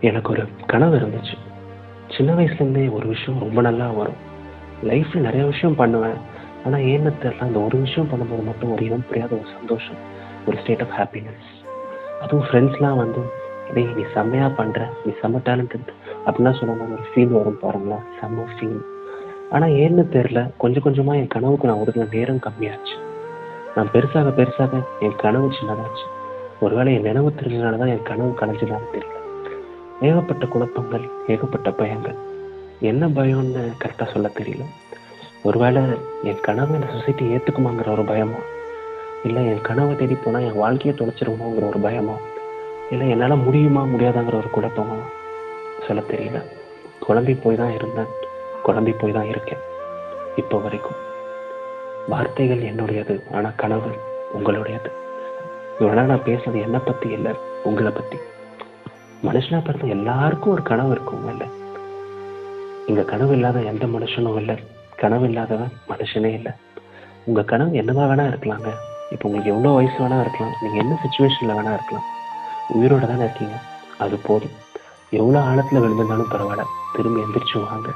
எனக்கு ஒரு கனவு இருந்துச்சு. சின்ன வயசுலேருந்தே ஒரு விஷயம் ரொம்ப நல்லா வரும். லைஃப்பில் நிறைய விஷயம் பண்ணுவேன். ஆனால் ஏன்னு தெரியல. அந்த ஒரு விஷயம் பண்ணும்போது மட்டும் ஒரு இனம் புரியாத ஒரு சந்தோஷம் ஒரு ஸ்டேட் ஆஃப் ஹாப்பினஸ் அதுவும் ஃப்ரெண்ட்ஸ்லாம் வந்து டேய் நீ செம்மையாக பண்ணுற நீ செம்ம டேலண்டட் அப்படின்னா சொன்னால் ஒரு ஃபீல் வரும் பாருங்களா செம்ம ஃபீல் ஆனால் ஏன்னு தெரில கொஞ்சம் கொஞ்சமாக என் கனவுக்கு நான் ஒதுக்கின நேரம் கம்மியாச்சு. நான் பெருசாக பெருசாக என் கனவு சின்னதாச்சு. ஒருவேளை என் நினைவு தெரிஞ்சதுனால தான் என் கனவு கலைஞ்சதான்னு தெரியல. ஏகப்பட்ட குழப்பங்கள் ஏகப்பட்ட பயங்கள். என்ன பயம்னு கரெக்டாக சொல்ல தெரியல. ஒருவேளை என் கனவை இந்த சொசைட்டி ஏற்றுக்குமாங்கிற ஒரு பயமா? இல்லை என் கனவை தேடி போனால் என் வாழ்க்கையை தொலைச்சிருமோங்கிற ஒரு பயமா? இல்லை என்னால் முடியுமா முடியாதாங்கிற ஒரு குழப்பமோ? சொல்ல தெரியல. குழம்பி போய் தான் இருந்தேன். குழம்பி போய் தான் இருக்கேன். இப்போ வரைக்கும். வார்த்தைகள் என்னுடையது ஆனால் கனவு உங்களுடையது. இவ்வளோ நான் பேசுனது என்னை பற்றி இல்லை உங்களை பற்றி மனுஷனா பிறந்த எல்லாருக்கும் ஒரு கனவு இருக்கும் இல்லை? இங்க கனவு இல்லாத எந்த மனுஷனும் இல்லை. கனவு இல்லாதவன் மனுஷனே இல்லை. உங்க கனவு என்னவா வேணா இருக்கலாங்க. இப்போ உங்களுக்கு எவ்வளோ வயசு வேணா இருக்கலாம். நீங்க என்ன சுச்சுவேஷன்ல வேணா இருக்கலாம். உயிரோட தானே இருக்கீங்க. அது போதும். எவ்வளோ ஆழத்துல விழுந்திருந்தாலும் பரவாயில்ல. திரும்பி எந்திரிச்சு வாங்க.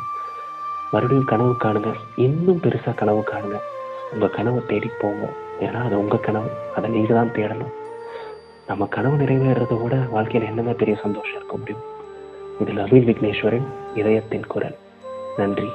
மறுபடியும் கனவு காணுங்க. இன்னும் பெருசா கனவு காணுங்க. உங்க கனவை தேடி போங்க. ஏன்னா அது உங்க கனவு. அதை நீங்க தான் தேடணும். நம்ம கனவு நிறைவேறதை விட வாழ்க்கையில் என்னென்ன பெரிய சந்தோஷம் இருக்க முடியும்? இதில் அபில் விக்னேஸ்வரன் இதயத்தின் குரல். நன்றி.